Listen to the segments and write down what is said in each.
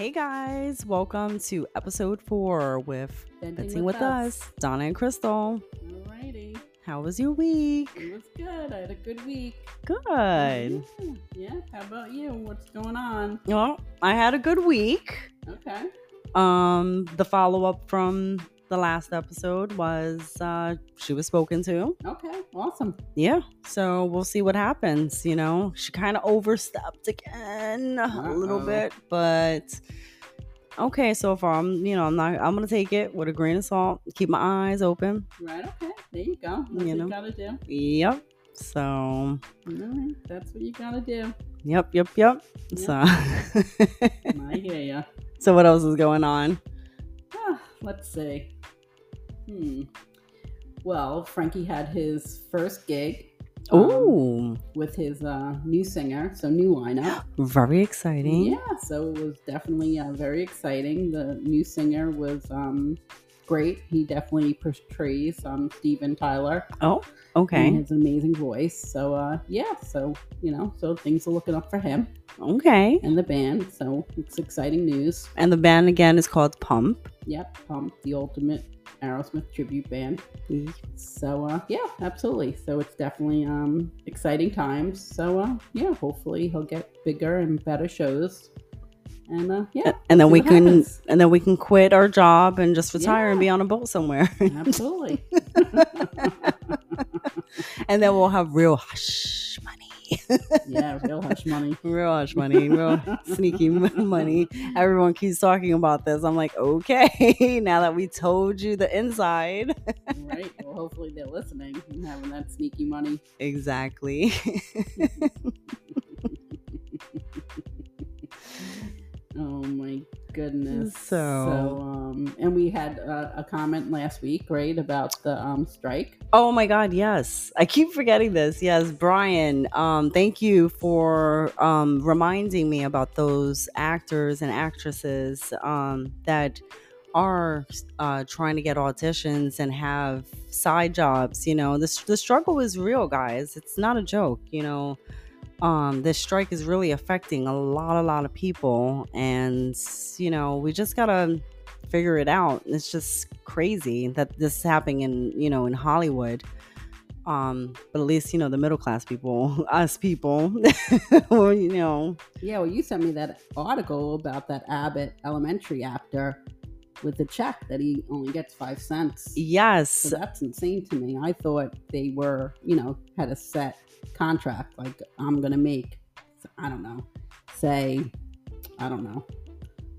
Hey guys, welcome to episode four with Venting Venting with, us. Donna and Crystal. Alrighty. How was your week? It was good. I had a good week. Good. Yeah. yeah. How about you? What's going on? Well, I had a good week. Okay. Um, the follow up from the last episode was uh she was spoken to. Okay. Awesome. Yeah. So we'll see what happens. You know, she kind of overstepped again a little bit, but okay so far. I'm, you know, I'm not. I'm gonna take it with a grain of salt. Keep my eyes open. Right. Okay. There you go. That's You what know. you gotta do. Yep. So, Alright. That's what you gotta do. yep, yep, yep. So, I hear ya. so what else is going on? Ah, let's see. Hmm. Well, Frankie had his first gig. um, Ooh, with his uh, new singer, so new lineup. very exciting. Yeah, so it was definitely uh, very exciting. The new singer was um, great. He definitely portrays um, Steven Tyler. Oh, He okay, has an amazing voice. So uh, yeah, so you know, so things are looking up for him okay. and the band. So it's exciting news. And the band again is called Pump. Yep, Pump, the ultimate Aerosmith tribute band. So uh, yeah, absolutely. So it's definitely um, exciting times. So uh, yeah, hopefully he'll get bigger and better shows. And uh, yeah, and then we can happens. and then we can quit our job and just retire and be on a boat somewhere absolutely. and then we'll have real hush money yeah, real hush money. real hush money real sneaky money everyone keeps talking about this i'm like okay now that we told you the inside right. Well, hopefully they're listening and having that sneaky money. exactly Oh my goodness. So- um, and we had uh, a comment last week, right, about the um strike. oh my god yes i keep forgetting this yes brian um thank you for um reminding me about those actors and actresses um that are uh, trying to get auditions and have side jobs. You know, the, the struggle is real, guys. It's not a joke. You know, um, this strike is really affecting a lot, a lot of people. And, you know, we just got to figure it out. It's just crazy that this is happening in, you know, in Hollywood. Um, but at least, you know, the middle class people, us people, well, you know, Yeah, well, you sent me that article about that Abbott elementary actor with the check that he only gets five cents. yes. So that's insane to me. I thought they were, you know, had a set contract. Like I'm gonna make, I don't know, say, I don't know,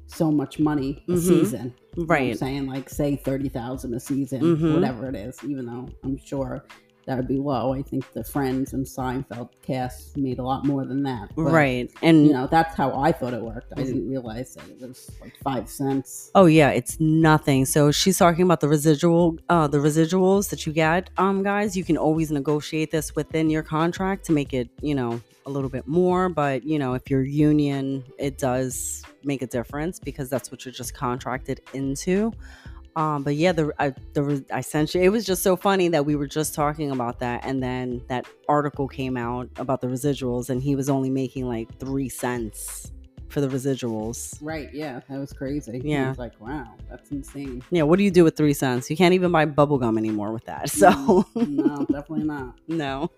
so much money a Mhm. season. You know I'm Right. saying like say thirty thousand a season, Mhm. whatever it is. Even though I'm sure that would be low. I think the Friends and Seinfeld cast made a lot more than that. But, right. And, You know, that's how I thought it worked. I Mhm. didn't realize that it was like five cents. Oh yeah, it's nothing. So she's talking about the residual, uh, the residuals that you get, um, guys. You can always negotiate this within your contract to make it, you know, a little bit more. But you know, if you're union, it does make a difference because that's what you're just contracted into. Um, but yeah, the I, the I sent you. It was just so funny that we were just talking about that, and then that article came out about the residuals, and he was only making like three cents for the residuals. Right, yeah, that was crazy. Yeah. I was like, wow, that's insane. Yeah, what do you do with three cents? You can't even buy bubble gum anymore with that. So no, definitely not. no.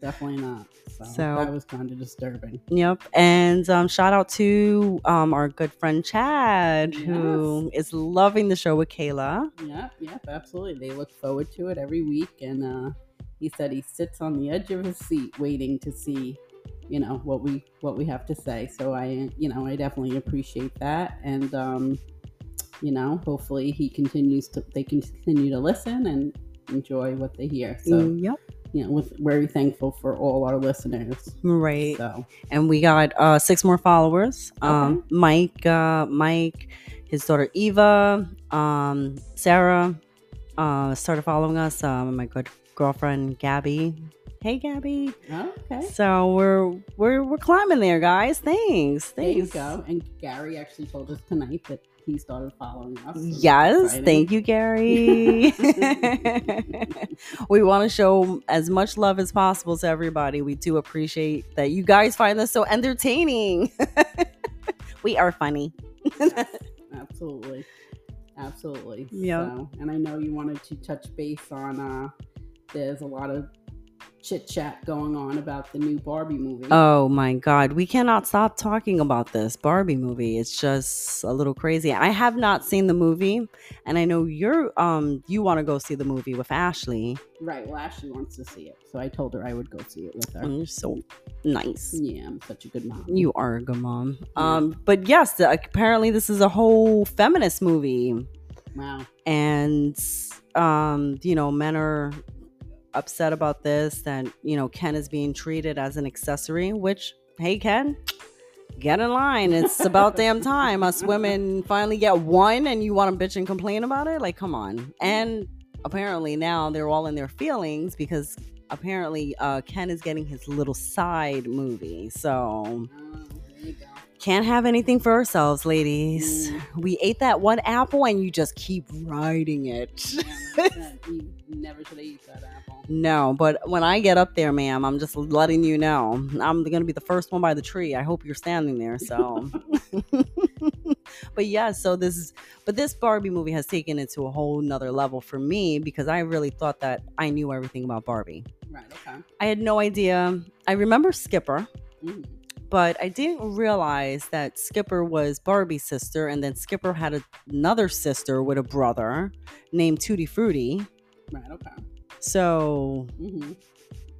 Definitely not. So, So- that was kind of disturbing. Yep. And um, shout out to um, our good friend Chad, who is loving the show with Kayla. Yep, yep, absolutely. They look forward to it every week, and uh, he said he sits on the edge of his seat waiting to see, you know, what we what we have to say. So I, you know, I definitely appreciate that, and um, you know, hopefully he continues to they continue to listen and enjoy what they hear. So Mm, yep. You know, with very thankful for all our listeners. Right. So And we got uh, six more followers. Um, Mike, uh, Mike, his daughter Eva, um, Sarah uh, started following us. Um, my good girlfriend Gabby. Hey, Gabby. okay. So we're we're we're climbing there, guys. Thanks. There you Thanks. go. And Gary actually told us tonight that he started following us. so Yes, thank you, Gary. we want to show as much love as possible to everybody. We do appreciate that you guys find us so entertaining. we are funny. absolutely absolutely Yeah. so, and i know you wanted to touch base on uh there's a lot of chit chat going on about the new barbie movie Oh my God. We cannot stop talking about this Barbie movie. It's just a little crazy. I have not seen the movie, and I know you're um you want to go see the movie with Ashley. right well ashley wants to see it so i told her i would go see it with her Mm, You're so nice. yeah i'm such a good mom You are a good mom. Yeah. Um, but yes, apparently this is a whole feminist movie, wow and um, you know, men are upset about this. That you know, Ken is being treated as an accessory. Which, hey, Ken, get in line. It's about damn time us women finally get one, and you want to bitch and complain about it. Like, come on. And apparently now they're all in their feelings because apparently uh, Ken is getting his little side movie. So there you go can't have anything for ourselves, ladies. Mm. We ate that one apple and you just keep riding it. Yeah, like I said, you never should have eaten that apple. no, but when I get up there, ma'am, I'm just letting you know. I'm going to be the first one by the tree. I hope you're standing there. So, but yeah, so this is, but this Barbie movie has taken it to a whole nother level for me because I really thought that I knew everything about Barbie. Right, okay. I had no idea. I remember Skipper. Mhm. but I didn't realize that Skipper was Barbie's sister, and then Skipper had a- another sister with a brother named Tutti Frutti. Right, okay. So, hmm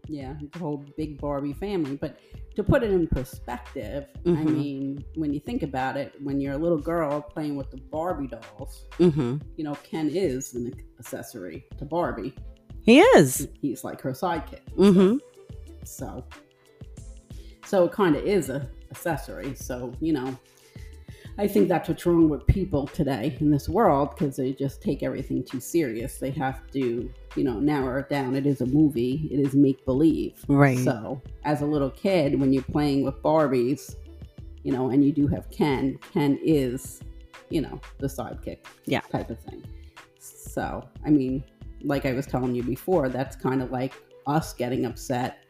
Yeah, the whole big Barbie family. But to put it in perspective, I Mhm. mean, when you think about it, when you're a little girl playing with the Barbie dolls, mhm. you know, Ken is an accessory to Barbie. he is. He's like her sidekick. hmm So, so it kind of is a accessory. So you know, I think that's what's wrong with people today in this world because they just take everything too serious. They have to, you know, narrow it down. It is a movie. It is make believe. Right. So, as a little kid, when you're playing with Barbies, you know, and you do have Ken, Ken is, you know, the sidekick, Yeah. type of thing. So, I mean, like I was telling you before, that's kind of like us getting upset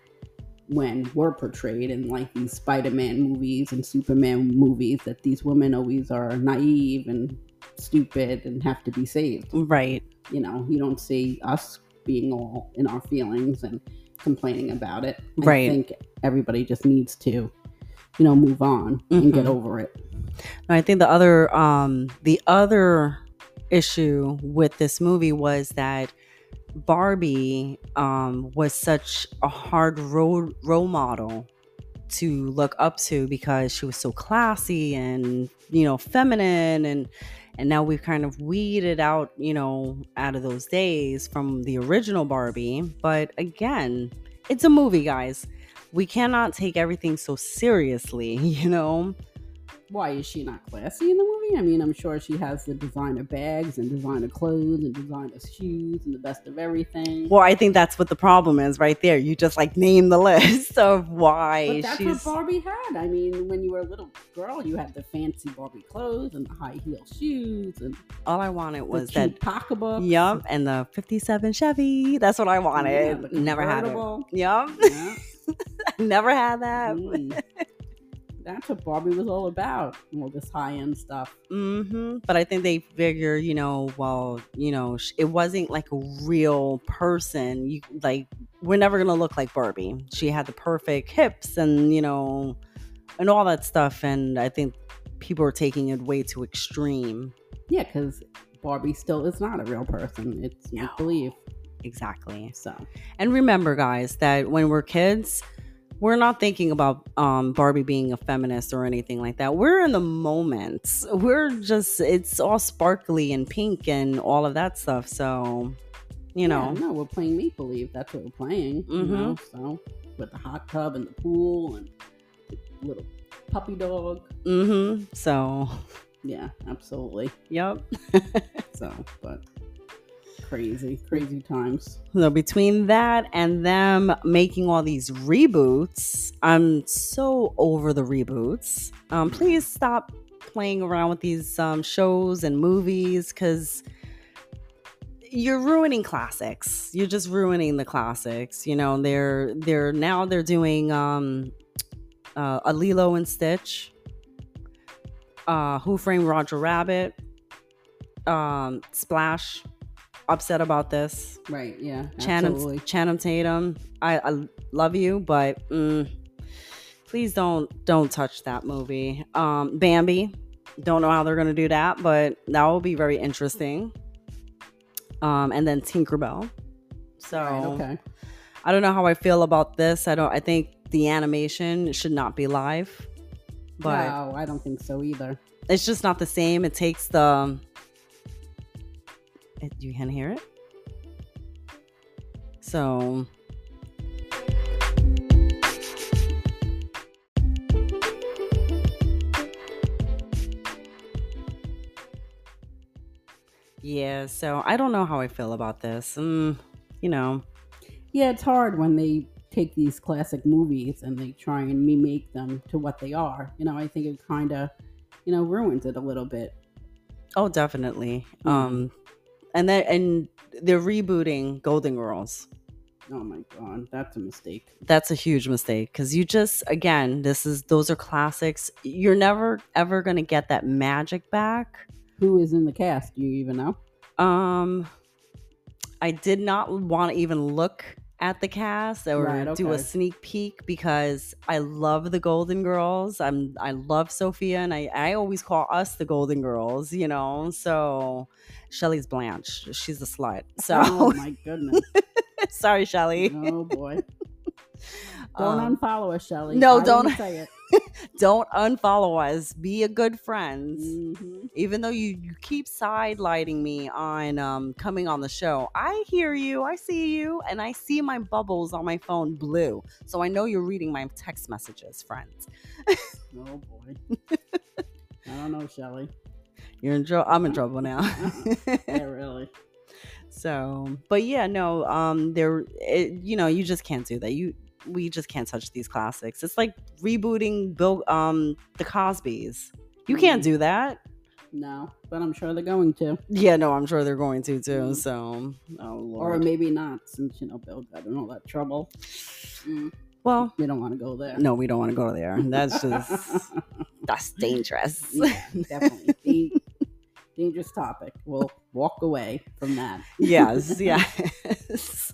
when we're portrayed in like these Spider-Man movies and Superman movies that these women always are naive and stupid and have to be saved. Right. You know, you don't see us being all in our feelings and complaining about it. Right. I think everybody just needs to, you know, move on and get Mhm. over it. I think the other um the other issue with this movie was that Barbie um was such a hard role role model to look up to because she was so classy and you know feminine and and now we've kind of weeded out you know out of those days from the original Barbie. But again it's a movie guys. We cannot take everything so seriously you know Why is she not classy in the movie? I mean, I'm sure she has the designer bags and designer clothes and designer shoes and the best of everything. Well, I think that's what the problem is right there. You just like name the list of why But that's she's what Barbie had. I mean, when you were a little girl, you had the fancy Barbie clothes and the high heel shoes and all I wanted was that pocketbook. yup and the 57 Chevy. That's what I wanted. the Never had it. Yup. Yeah. Never had that. Mm. That's what Barbie was all about. All this high end stuff. hmm But I think they figure, you know, well, you know, it wasn't like a real person. You like, we're never gonna look like Barbie. She had the perfect hips and you know, and all that stuff. And I think people are taking it way too extreme. Yeah, because Barbie still is not a real person. It's No. make believe. Exactly. So And remember, guys, that when we're kids, we're not thinking about um, Barbie being a feminist or anything like that. We're in the moment. We're just, it's all sparkly and pink and all of that stuff. So, you know, Yeah, no, we're playing make believe. That's what we're playing. You Mhm. know, so with the hot tub and the pool and the little puppy dog. mm-hmm. So, Yeah, absolutely. yep. So, but crazy, crazy times. So between that and them making all these reboots, I'm so over the reboots. Um, please stop playing around with these um, shows and movies because you're ruining classics. You're just ruining the classics. You know, they're they're now they're doing um, uh, a Lilo and Stitch. uh, Who Framed Roger Rabbit, um, Splash, upset about this. Right. Yeah. Channing, Absolutely. Channing Tatum, I, I love you, but mm, please don't don't touch that movie. Um, Bambi, don't know how they're gonna do that, but that will be very interesting. Um, and then Tinkerbell. So Right, okay. I don't know how I feel about this. I don't. I think the animation should not be live, but no, I don't think so either. it's just not the same. It takes the. It, you can hear it. So. Yeah, so I don't know how I feel about this. Mm, you know, Yeah, it's hard when they take these classic movies and they try and remake them to what they are. You know, I think it kind of, you know, ruins it a little bit. Oh, definitely. Mhm. Um, and then and they're rebooting Golden Girls. Oh my god, that's a mistake. That's a huge mistake because you just again, this is those are classics. You're never ever gonna get that magic back. Who is in the cast? Do you even know? Um, I did not want to even look at the cast or Right, do a sneak peek because I love the Golden Girls. I'm I love Sophia and I I always call us the Golden Girls. You know, so. Shelly's Blanche. She's a slut. So Oh my goodness. Sorry, Shelly. oh boy. Don't Um, unfollow us, Shelly. no, I don't. say it. don't unfollow us. Be a good friend. Mhm. Even though you, you keep sidelighting me on um, coming on the show, I hear you, I see you, and I see my bubbles on my phone blue. So I know you're reading my text messages, friends. Oh boy. I don't know, Shelly. You're in trouble. I'm in trouble now. Yeah, really. so, but yeah, no, um, there, it, you know, you just can't do that. You, we just can't touch these classics. It's like rebooting Bill, um, the Cosbys. You can't Mm. do that. No, but I'm sure they're going to. Yeah, no, I'm sure they're going to too. Mm. So, oh Or maybe not, since, you know, Bill got in all that trouble. Mm, well, we don't want to go there. no, we don't want to go there. That's just that's dangerous. Yeah, definitely. Da- dangerous topic. We'll walk away from that. yes, yes.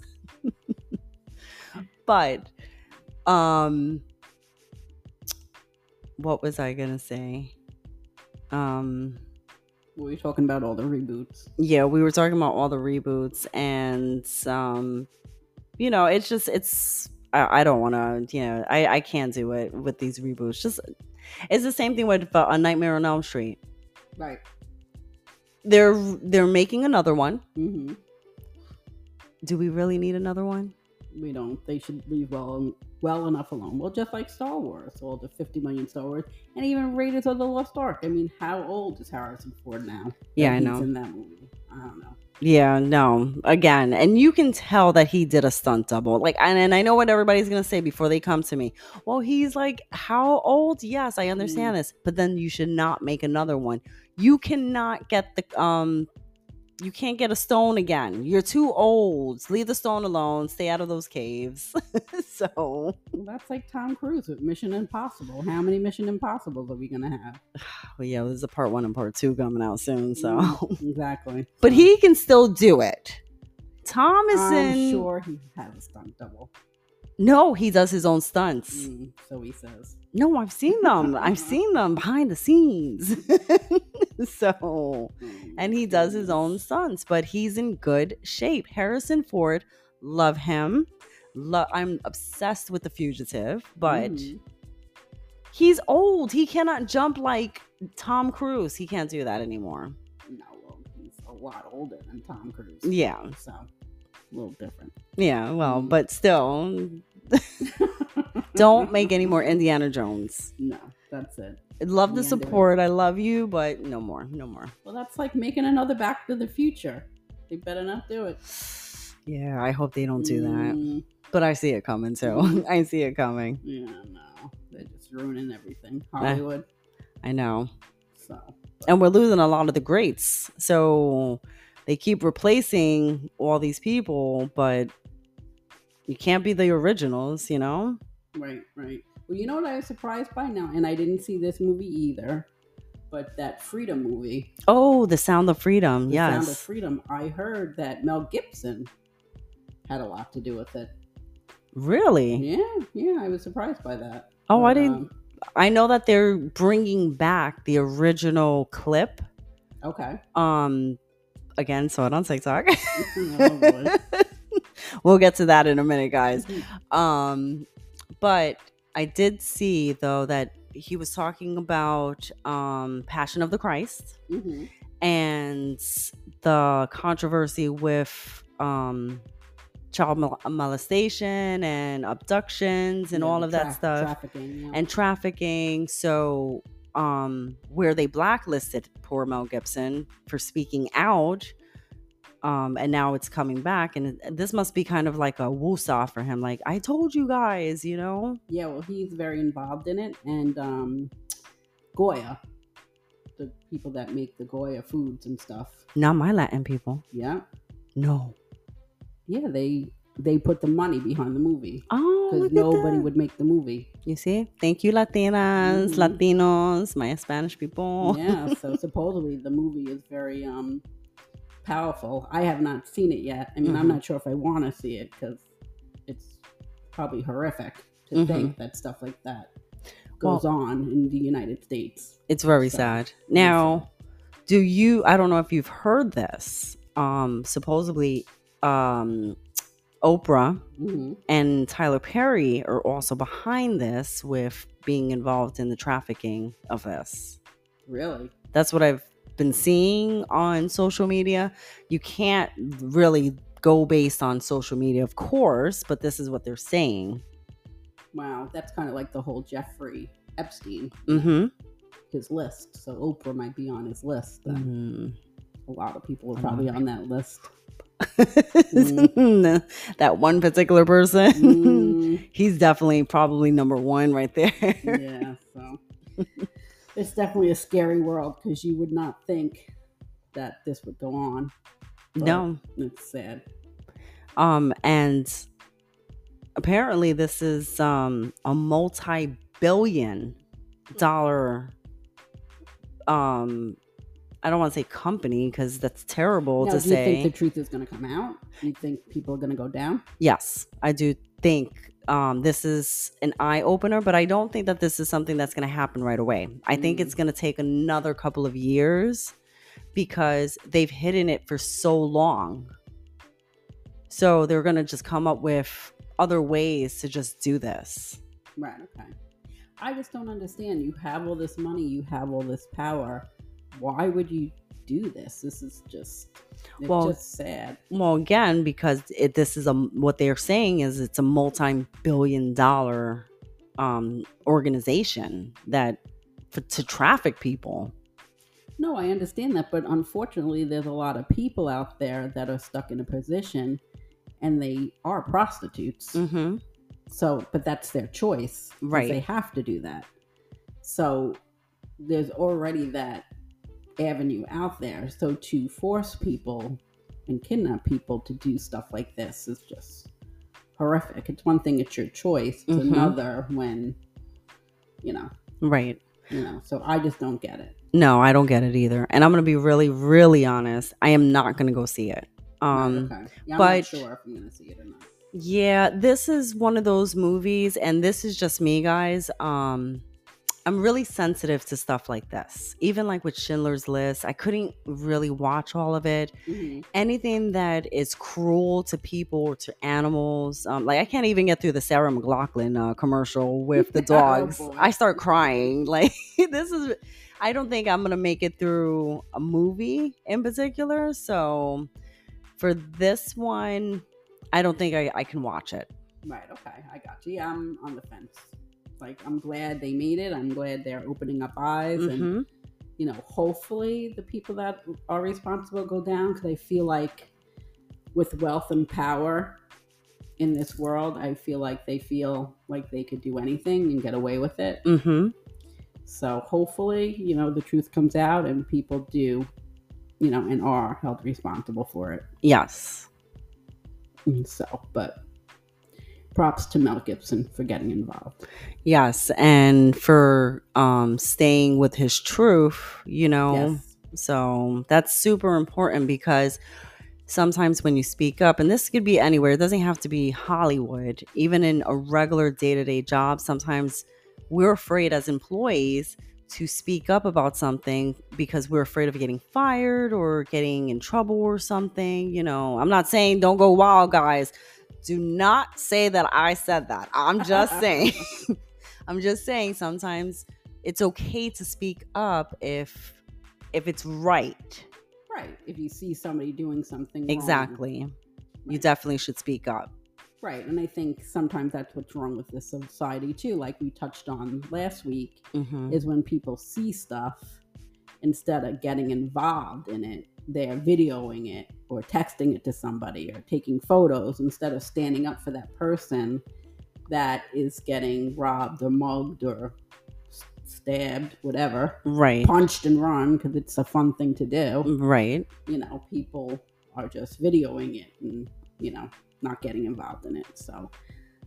But, um, what was I gonna say? Um, We were talking about all the reboots. yeah, we were talking about all the reboots, and um, you know, it's just it's. I, I don't want to, you know, I, I can't do it with these reboots. Just it's the same thing with uh, A Nightmare on Elm Street. Right. They're they're making another one. hmm Do we really need another one? We don't. They should leave well well enough alone. Well, just like Star Wars, all the 50 million Star Wars, and even Raiders of the Lost Ark. I mean, how old is Harrison Ford now? Yeah, I know. In that movie, I don't know. Yeah, no. Again, and you can tell that he did a stunt double. Like, and, and I know what everybody's gonna say before they come to me. Well, he's like, how old? Yes, I understand this, but then you should not make another one. You cannot get the um, you can't get a stone again. You're too old. Leave the stone alone. Stay out of those caves. so, that's like Tom Cruise with Mission Impossible. How many Mission Impossibles are we gonna have? well, yeah, there's a part one and part two coming out soon. So, Mm, exactly. but he can still do it. Tom is I'm in. sure he has a stunt double. No, he does his own stunts. Mm, so he says. No, I've seen them. I've seen them behind the scenes. so, Mm, and he does his own stunts, but he's in good shape. Harrison Ford, love him. Lo- I'm obsessed with the fugitive, but Mhm. he's old. He cannot jump like Tom Cruise. He can't do that anymore. No, well, he's a lot older than Tom Cruise. Yeah. So, a little different. Yeah, well, Mm. but still, don't make any more Indiana Jones. No, that's it. I love the Yeah, do it. support. I love you, but no more. No more. Well, that's like making another Back to the Future. They better not do it. Yeah, I hope they don't do that. Mm, But I see it coming too. Mhm. I see it coming. yeah, no. They're just ruining everything. Hollywood. I know. So, And we're losing a lot of the greats. So they keep replacing all these people, but you can't be the originals, you know? Right, right. Well, you know what I was surprised by now? And I didn't see this movie either. but that Freedom movie, Oh, The Sound of Freedom. Yeah. The yes. Sound of Freedom, I heard that Mel Gibson had a lot to do with it. really? Yeah, yeah, I was surprised by that. Oh, I didn't. um, I know that they're bringing back the original clip. okay. Um, again, saw it on TikTok. Oh, boy. we'll get to that in a minute, guys. Mhm. Um, but I did see though that he was talking about um Passion of the Christ Mhm. and the controversy with um child mol- molestation and abductions and Yeah, all of that stuff Trafficking. Yeah. and trafficking. So, um, where they blacklisted poor Mel Gibson for speaking out, um, and now it's coming back, and this must be kind of like a woosah for him. Like I told you guys, you know. yeah, well, he's very involved in it, and um, Goya, the people that make the Goya foods and stuff. Not my Latin people. Yeah, No. yeah, they they put the money behind the movie Oh, because nobody would make the movie. You see? Thank you, Latinas, Mhm. Latinos, my Spanish people. yeah, so supposedly the movie is very um powerful. I have not seen it yet. I mean, I'm Mhm. not sure if I want to see it because it's probably horrific to Mhm. think that stuff like that Well- goes on in the United States. It's very So, sad. Now, do you I don't know if you've heard this. Um supposedly um Oprah hmm and Tyler Perry are also behind this with being involved in the trafficking of this. Really? That's what I've been seeing on social media. You can't really go based on social media, of course, but this is what they're saying. Wow, that's kind of like the whole Jeffrey Epstein, Mm-hmm. his list. So Oprah might be on his list. Then. Mm. A lot of people are probably on that list. that one particular person. Mm, He's definitely probably number one right there. yeah, so it's definitely a scary world because you would not think that this would go on. No. it's sad. Um, and apparently this is um a multi-billion dollar um I don't want to say company because that's terrible Now, to do you think the truth is going to come out? Do you think people are going to go down? yes, I do think um, this is an eye opener, but I don't think that this is something that's going to happen right away. I think Mm. it's going to take another couple of years because they've hidden it for so long. So they're going to just come up with other ways to just do this. Right. Okay. I just don't understand. You have all this money. You have all this power. Why would you do this? This is just. It's Well, just sad. Well, again, because it, this is a what they're saying is it's a multi-billion dollar um, organization that for, to traffic people. No, I understand that, but unfortunately, there's a lot of people out there that are stuck in a position, and they are prostitutes. Mm-hmm. So, but that's their choice, Right. They have to do that. So, there's already that avenue out there. So, to force people and kidnap people to do stuff like this is just horrific. It's one thing, it's your choice. It's Mhm. another when, you know, Right. you know. So, I just don't get it. No, I don't get it either. And I'm gonna be really, really honest. I am not gonna go see it. Um, okay. Yeah, but- sure if I'm to see it or not. Yeah, this is one of those movies, and this is just me, guys. Um, I'm really sensitive to stuff like this. Even like with Schindler's List, I couldn't really watch all of it. Mhm. Anything that is cruel to people or to animals, um, like I can't even get through the Sarah McLaughlin uh, commercial with the Oh, dogs. boy. I start crying. Like this is, I don't think I'm gonna make it through a movie in particular. So for this one, I don't think I, I can watch it. Right. Okay. I got you. Yeah, I'm on the fence. Like, I'm glad they made it. I'm glad they're opening up eyes, and Mhm. you know, hopefully the people that are responsible go down because I feel like with wealth and power in this world, I feel like they feel like they could do anything and get away with it. Mm-hmm. So hopefully, you know, the truth comes out and people do, you know, and are held responsible for it. Yes. And so, but props to Mel Gibson for getting involved. Yes, and for um staying with his truth, you know. Yes. So that's super important because sometimes when you speak up, and this could be anywhere, it doesn't have to be Hollywood, even in a regular day to day job, sometimes we're afraid as employees to speak up about something because we're afraid of getting fired or getting in trouble or something. You know, I'm not saying don't go wild, guys. Do not say that I said that. I'm just saying. I'm just saying sometimes it's okay to speak up if if it's right. Right. If you see somebody doing something wrong. Exactly. You Right. definitely should speak up. Right. And I think sometimes that's what's wrong with this society too, like we touched on last week, hmm is when people see stuff instead of getting involved in it, they're videoing it or texting it to somebody or taking photos instead of standing up for that person that is getting robbed or mugged or stabbed, whatever, Right. punched and run because it's a fun thing to do. Right. You know, people are just videoing it and, you know, not getting involved in it. So,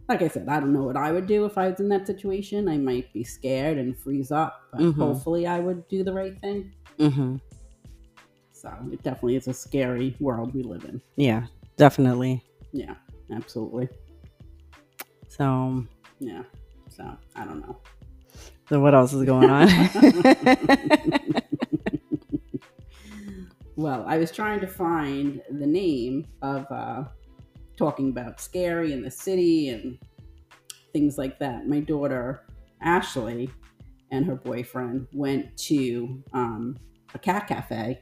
like I said, I don't know what I would do if I was in that situation. I might be scared and freeze up, but Mhm. hopefully I would do the right thing. hmm So it definitely is a scary world we live in. Yeah, definitely. Yeah, absolutely. So, Yeah. So I don't know. so what else is going on? Well, I was trying to find the name of uh, talking about scary in the city and things like that. My daughter Ashley and her boyfriend went to um, a cat cafe,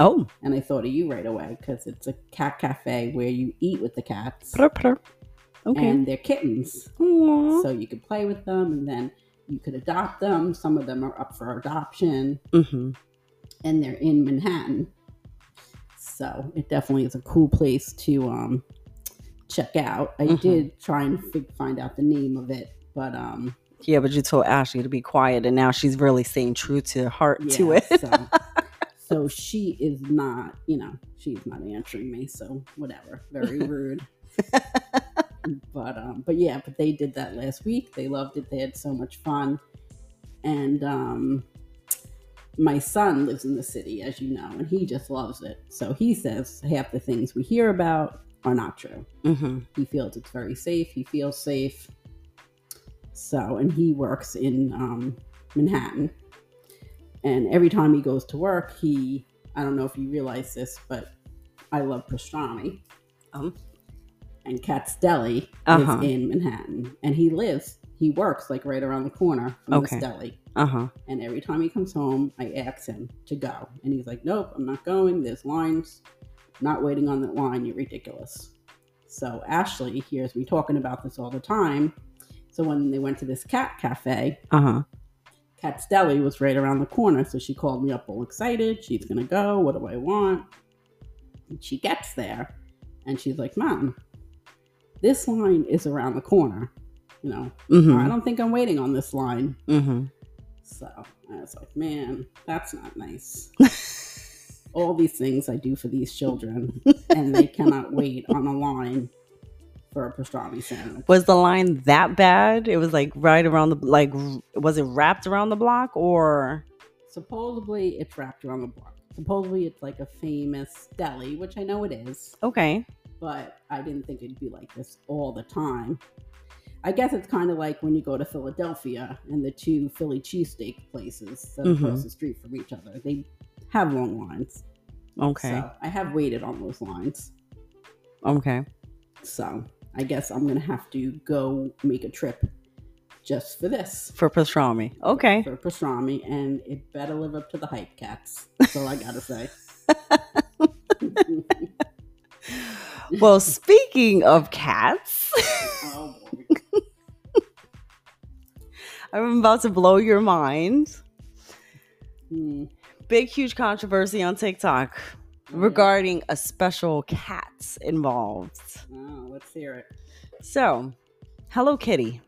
oh, and I thought of you right away because it's a cat cafe where you eat with the cats okay. and they're kittens. Aw. So you could play with them, and then you could adopt them. Some of them are up for adoption. Mhm. and they're in Manhattan. So it definitely is a cool place to um, check out. I Mhm. did try and fig- find out the name of it, but um, Yeah, but you told Ashley to be quiet, and now she's really staying true to her heart to yeah, it. so, so she is not, you know, she's not answering me. So whatever, very rude. but um, but yeah, but they did that last week. They loved it. They had so much fun, and um, my son lives in the city, as you know, and he just loves it. So he says half the things we hear about are not true. hmm He feels it's very safe. He feels safe. So, and he works in um, Manhattan. And every time he goes to work, he, I don't know if you realize this, but I love pastrami. Um. And Katz's Deli Uh-huh. is in Manhattan. And he lives, he works like right around the corner from Okay. this deli. Uh huh. And every time he comes home, I ask him to go. And he's like, nope, I'm not going. There's lines. Not waiting on that line. You're ridiculous. So Ashley hears me talking about this all the time. So when they went to this cat cafe, Uh Katz's Deli was right around the corner. So she called me up all excited. She's going to go. What do I want? And she gets there and she's like, Mom, this line is around the corner. You know, I hmm don't think I'm waiting on this line. hmm So I was like, man, that's not nice. All these things I do for these children, and they cannot wait on a line for a pastrami sandwich. Was the line that bad? It was like right around the like. Was it wrapped around the block or? Supposedly, it's wrapped around the block. Supposedly, it's like a famous deli, which I know it is, Okay. but I didn't think it'd be like this all the time. I guess it's kind of like when you go to Philadelphia and the two Philly cheesesteak places that are Mhm. across the street from each other. They have long lines. Okay. So I have waited on those lines. Okay. So I guess I'm gonna have to go make a trip just for this. For pastrami. Okay. For pastrami, and it better live up to the hype Katz. That's all I gotta say. Well, speaking of cats, oh boy. I'm about to blow your mind. Hmm. Big, huge controversy on TikTok Oh, yeah. regarding a special cat's involved. Let's hear it. So, Hello Kitty.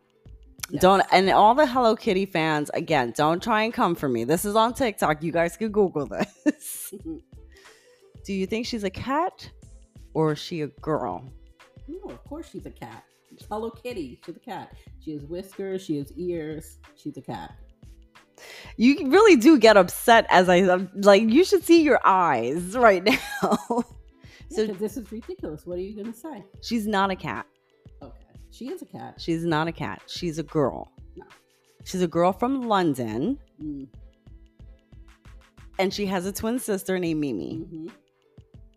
Yes. Don't and all the Hello Kitty fans again, don't try and come for me. This is on TikTok. You guys can Google this. Mm-hmm. Do you think she's a cat or is she a girl? No, of course she's a cat. Hello Kitty. She's a cat. She has whiskers. She has ears. She's a cat. You really do get upset as I like. You should see your eyes right now. So so this is ridiculous. What are you gonna say? she's not a cat. Okay, she is a cat. She's not a cat. She's a girl. No. She's a girl from London, Mm, and she has a twin sister named Mimi, mhm.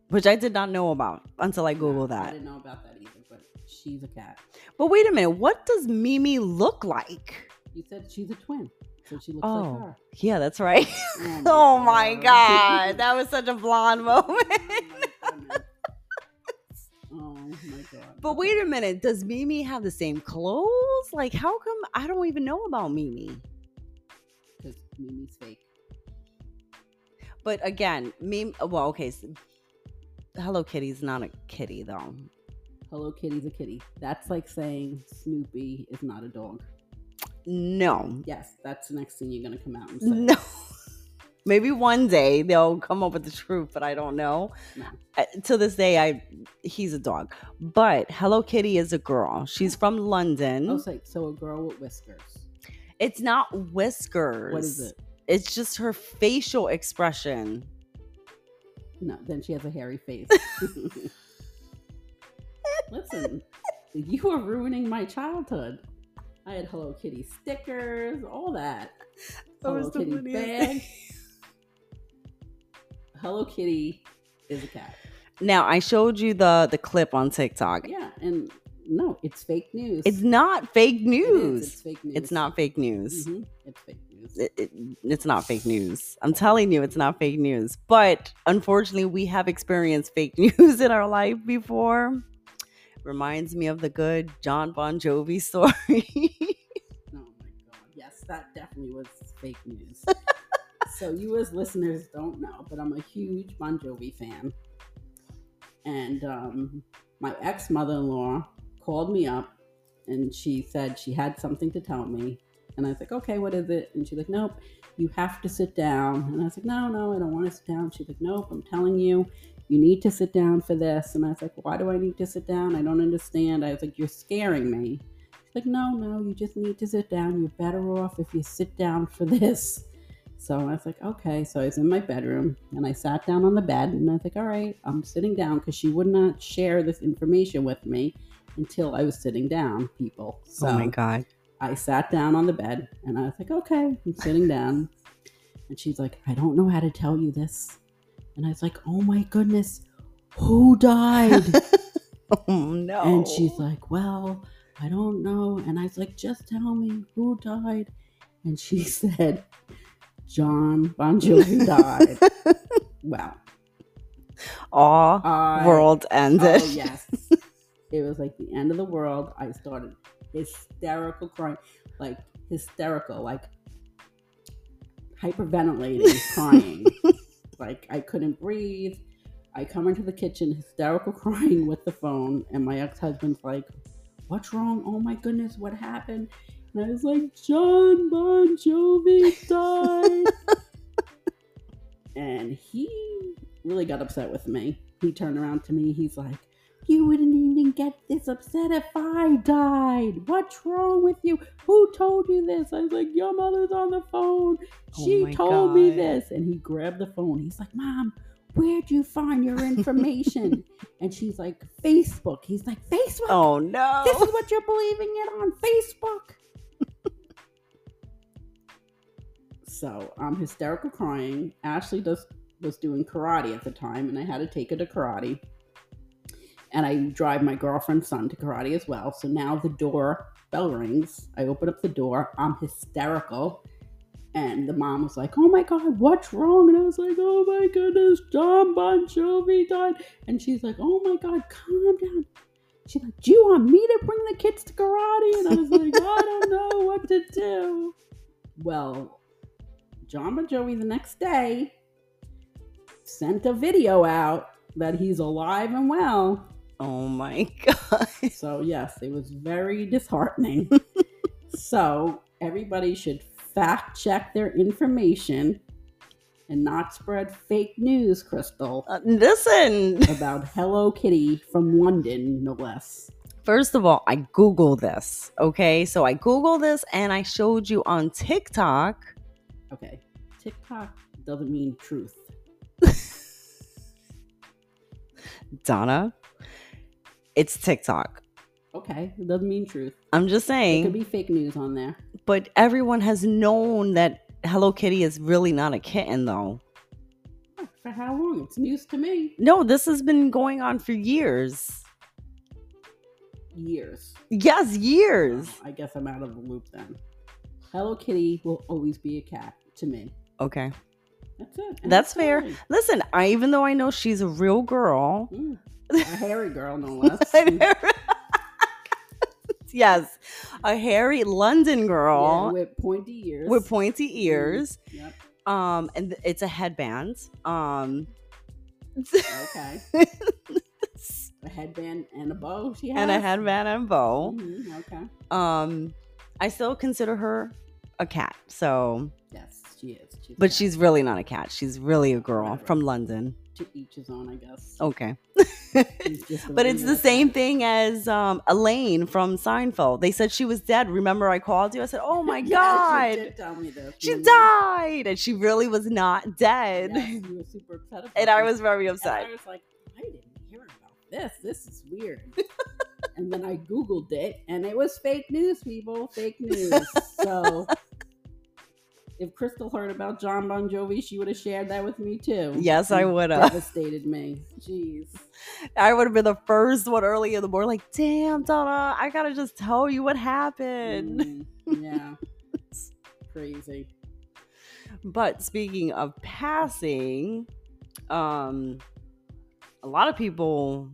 which I did not know about until I No, googled I that. didn't know about that either, but she's a cat. But wait a minute, what does Mimi look like? You said she's a twin, so she looks Oh. like her. Yeah, that's right. Oh oh my god, that was such a blonde moment. Oh my god. But wait a minute, does Mimi have the same clothes? Like, how come I don't even know about Mimi? Because Mimi's fake. But again, Mimi. Well, okay. s Hello Kitty's not a kitty though. Hello Kitty's a kitty. That's like saying Snoopy is not a dog. No, Yes, that's the next thing you're gonna come out and say. no. Maybe one day they'll come up with the truth, but I don't know. No. Uh, to this day, I he's a dog. But Hello Kitty is a girl. She's from London. Oh, so, so a girl with whiskers. It's not whiskers. What is it? It's just her facial expression. No, then she has a hairy face. Listen, you are ruining my childhood. I had Hello Kitty stickers, all that. That was Hello the Kitty bag. Hello Kitty is a cat. Now I showed you the the clip on TikTok. Yeah, and no, it's fake news. It's not fake news. It's fake news. It's not fake news. Mhm, It's fake news. It- it- it's not fake news. I'm telling you, it's not fake news. But unfortunately, we have experienced fake news in our life before. Reminds me of the good John Bon Jovi story. Oh my god. Yes, that definitely was fake news. so you as listeners don't know, but I'm a huge Bon Jovi fan. And um, my ex mother-in-law called me up and she said she had something to tell me. And I was like, okay, what is it? And she's like, nope, you have to sit down. And I was like, no, no, I don't want to sit down. She's like, nope, I'm telling you, you need to sit down for this. And I was like, why do I need to sit down? I don't understand. I was like, you're scaring me. She's like, no, no, you just need to sit down. You're better off if you sit down for this. So I was like, okay. So I was in my bedroom and I sat down on the bed and I was like, all right, I'm sitting down because she would not share this information with me until I was sitting down, people. So oh my god. I sat down on the bed and I was like, okay, I'm sitting down. And she's like, I don't know how to tell you this. And I was like, oh my goodness, who died? Oh no. And she's like, Well, I don't know. And I was like, Just tell me who died. And she said, John Bon Jovi died. wow. all I, world ended. Oh, yes. it was like the end of the world. I started hysterical crying, like hysterical, like hyperventilating, crying. like I couldn't breathe. I come into the kitchen, hysterical crying with the phone, and my ex husband's like, What's wrong? Oh my goodness, what happened? And I was like, John Bon Jovi died. and he really got upset with me. He turned around to me, he's like, You wouldn't even get this upset if I died. What's wrong with you? Who told you this? I was like, Your mother's on the phone. Oh She my told me this. And he grabbed the phone. He's like, Mom, where'd you find your information? and she's like, Facebook. He's like, Facebook? Oh no. This is what you're believing it on Facebook. So I'm hysterical crying. Ashley does was doing karate at the time, and I had to take her to karate. And I drive my girlfriend's son to karate as well. So now the door bell rings. I open up the door. I'm hysterical. And the mom was like, Oh my God, what's wrong? And I was like, Oh my goodness, John Bon Jovi died. And she's like, Oh my God, calm down. She's like, Do you want me to bring the kids to karate? And I was like, I don't know what to do. Well, John Bon Jovi the next day sent a video out that he's alive and well. oh my god. So, yes, it was very disheartening. so, everybody should fact check their information and not spread fake news, Crystal, Uh, listen. about Hello Kitty from London, no less. First of all, I Google this. Okay. So I Google this and I showed you on TikTok. Okay. TikTok doesn't mean truth. Donna, it's TikTok. Okay. It doesn't mean truth. I'm just saying. It could be fake news on there. but everyone has known that Hello Kitty is really not a kitten, though. For how long? It's news to me. No, this has been going on for years. Years. Yes, years. I guess I'm out of the loop then. Hello Kitty will always be a cat to me. Okay. That's it. And That's fair. fine. Listen, I even though I know she's a real girl. Mm. A hairy girl, no less. yes, a hairy London Yeah, girl with pointy ears. with pointy ears. Yep. Um, and it's a headband. Um, Okay. A headband and a bow. She has. and a headband and bow. Mhm, Okay. Um, I still consider her a cat. So, she is. She's but she's really not a cat. She's really a girl right. from London. to each his own, I guess. Okay. She's just a But it's the same thing as um, Elaine from Seinfeld. They said she was dead. Remember, I called you. I said, "Oh my Yeah, god, She did tell me this. she died," and she really was not dead. Yes, you were super upset And I was very And upset. I was like, I didn't hear about this. This is weird. and then I Googled it, and it was fake news, people. Fake news. so if Crystal heard about John Bon Jovi, she would have shared that with me too. Yes, I would've. Devastated me. Jeez. I would have been the first one early in the morning, like, "Damn, Donna, I gotta just tell you what happened." Mm, yeah. Crazy. But speaking of passing, um, a lot of people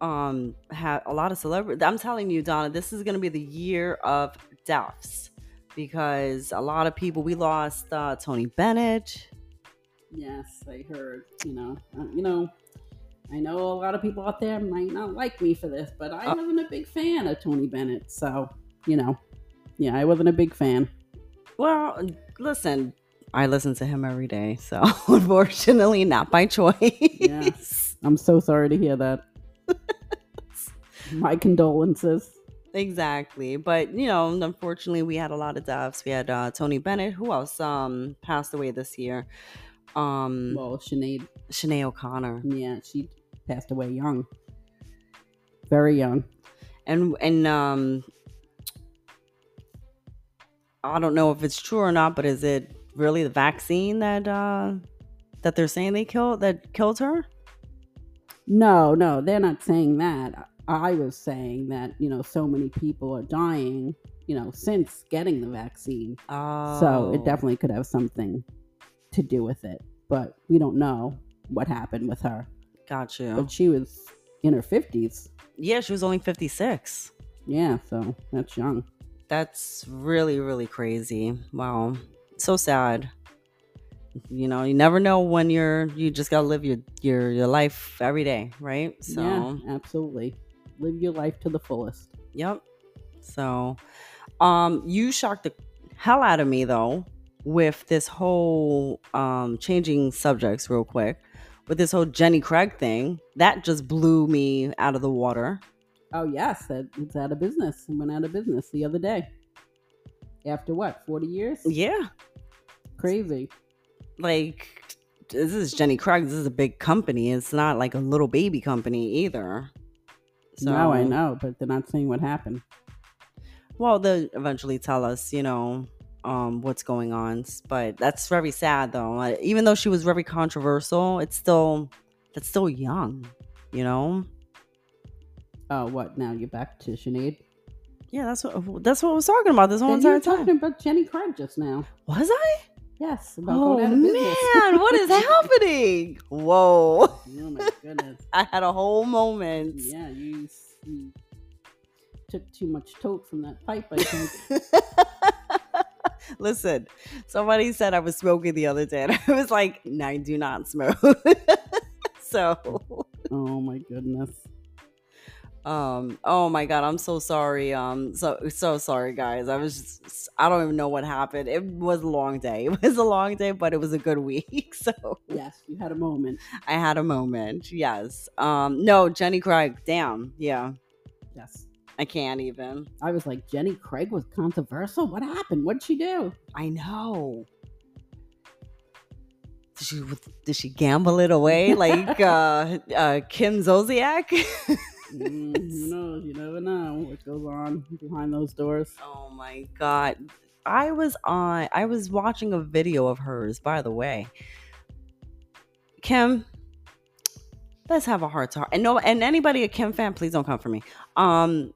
um have a lot of celebrities. I'm telling you, Donna, this is gonna be the year of deaths because a lot of people. We lost uh, Tony Bennett. Yes, I heard. You know, uh, you know, I know a lot of people out there might not like me for this, but I Uh, wasn't a big fan of Tony Bennett. So, you know, yeah, I wasn't a big fan. Well, listen, I listen to him every day, so unfortunately, not by choice. Yes, I'm so sorry to hear that. My condolences. Exactly. But, you know, unfortunately we had a lot of deaths. We had uh, Tony Bennett, who else um passed away this year? Um Well, Sinead, Shanae O'Connor. yeah, she passed away young, very young. And and um I don't know if it's true or not, but is it really the vaccine that uh that they're saying they killed that killed her? No, no, they're not saying that. I was saying that you know so many people are dying, you know, since getting the vaccine. Oh. So it oh. definitely could have something to do with it, but we don't know what happened with her. got you. But she was in her fifties. Yeah, she was only 56. Yeah, so that's young. That's really, really crazy. Wow. So sad. You know, you never know when you're you just gotta live your your your life every day, right? So yeah, absolutely. Live your life to the fullest. yep. So um you shocked the hell out of me though with this whole um changing subjects real quick. With this whole Jenny Craig thing. That just blew me out of the water. Oh yes, that it's out of business. It went out of business the other day. After what, forty years? Yeah. Crazy. like this is Jenny Craig. This is a big company. It's not like a little baby company either. So now I know, but they're not saying what happened. Well, they'll eventually tell us, you know, um, what's going on. But that's very sad, though. Even though she was very controversial, it's still that's still young, you know. Oh, what? Now you're back to Sinead? Yeah, that's what that's what I was talking about this whole entire time. talking about Jenny Craig just now. Was I? Yes, about Oh going out of business. man, what is happening? Whoa! oh my goodness. I had a whole moment. Yeah, you, you took too much toke from that pipe, I think. Listen, somebody said I was smoking the other day, and I was like, "No, I do not smoke." so, oh my goodness. Um, oh my god, I'm so sorry. Um, so so sorry, guys. I was just, I don't even know what happened. It was a long day. It was a long day, but it was a good week. So Yes, you had a moment. I had a moment. Yes. Um, no, Jenny Craig. Damn. Yeah. Yes. I can't even. I was like, Jenny Craig was controversial. What happened? What'd she do? I know. Did she did she gamble it away like uh, uh, Kim Zolciak? Mm, who knows? You never know what goes on behind those doors. oh my god! I was on. I was watching a video of hers. By the way, Kim, let's have a heart to heart. And no, and anybody a Kim fan, please don't come for me. Um,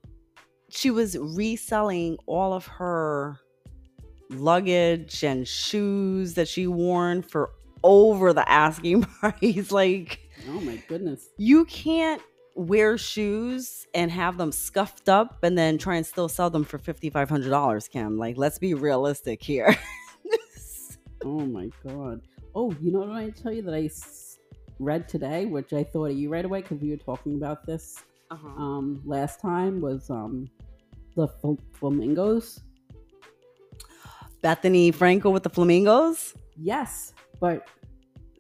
she was reselling all of her luggage and shoes that she worn for over the asking price. like Oh my goodness. you can't wear shoes and have them scuffed up and then try and still sell them for $5500 kim like let's be realistic here Oh my god. Oh, you know what I tell you that i read today, which I thought of you right away because we were talking about this uh-huh. um last time was um the fl- flamingos. Bethenny Frankel with the flamingos Yes, but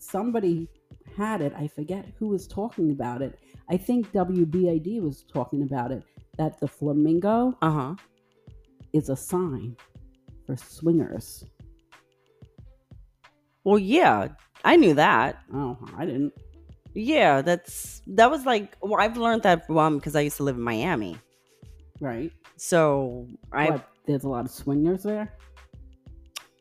somebody had it. I forget who was talking about it. I think WBID was talking about it. That the flamingo uh-huh is a sign for swingers. well yeah i knew that Oh, I didn't. yeah that's that was like well i've learned that um because i used to live in miami Right. so i What? There's a lot of swingers there.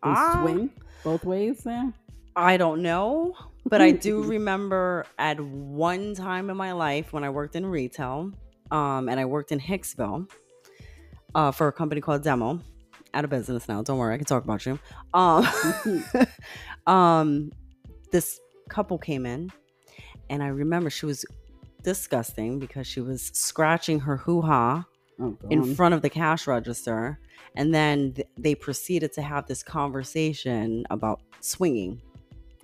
They Ah. swing both ways there. I don't know, but I do remember at one time in my life when I worked in retail, um, and I worked in Hicksville uh, for a company called Demo. Out of business now. Don't worry, I can talk about you. Um, um, this couple came in, and I remember she was disgusting because she was scratching her hoo ha Oh, in front of the cash register, and then th- they proceeded to have this conversation about swinging.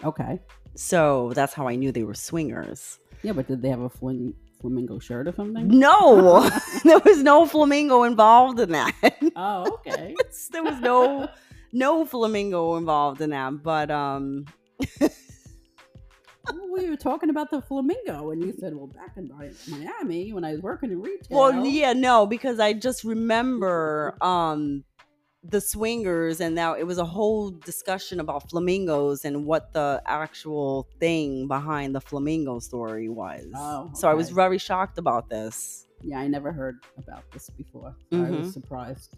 okay. So that's how I knew they were swingers. Yeah, but did they have a fling- flamingo shirt or something? No, there was no flamingo involved in that. Oh, okay. there was no no flamingo involved in that. But um, we were talking about the flamingo, and you said, "Well, back in Miami when I was working in retail." well, yeah, no, because I just remember um the swingers, and now it was a whole discussion about flamingos and what the actual thing behind the flamingo story was. Oh, So I was very shocked about this. Yeah, I never heard about this before. So I Mhm. was surprised.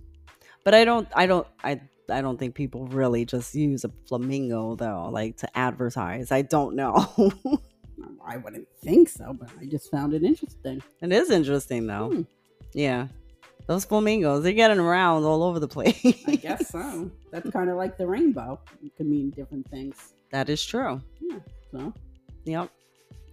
But I don't I don't I I don't think people really just use a flamingo though, like to advertise. I don't know. I wouldn't think so, but I just found it interesting. it is interesting though. Hmm. Yeah. Those flamingos, they're getting around all over the place. I guess so. That's kind of like the rainbow. It can mean different things. that is true. Yeah. So, Yep.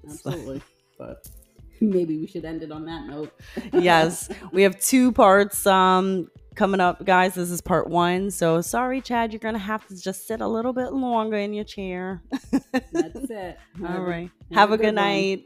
absolutely. but maybe we should end it on that note. Yes. we have two parts um coming up, guys. This is part one. So sorry, Chad, you're gonna have to just sit a little bit longer in your chair. That's it. all Have a- have Have a good good night.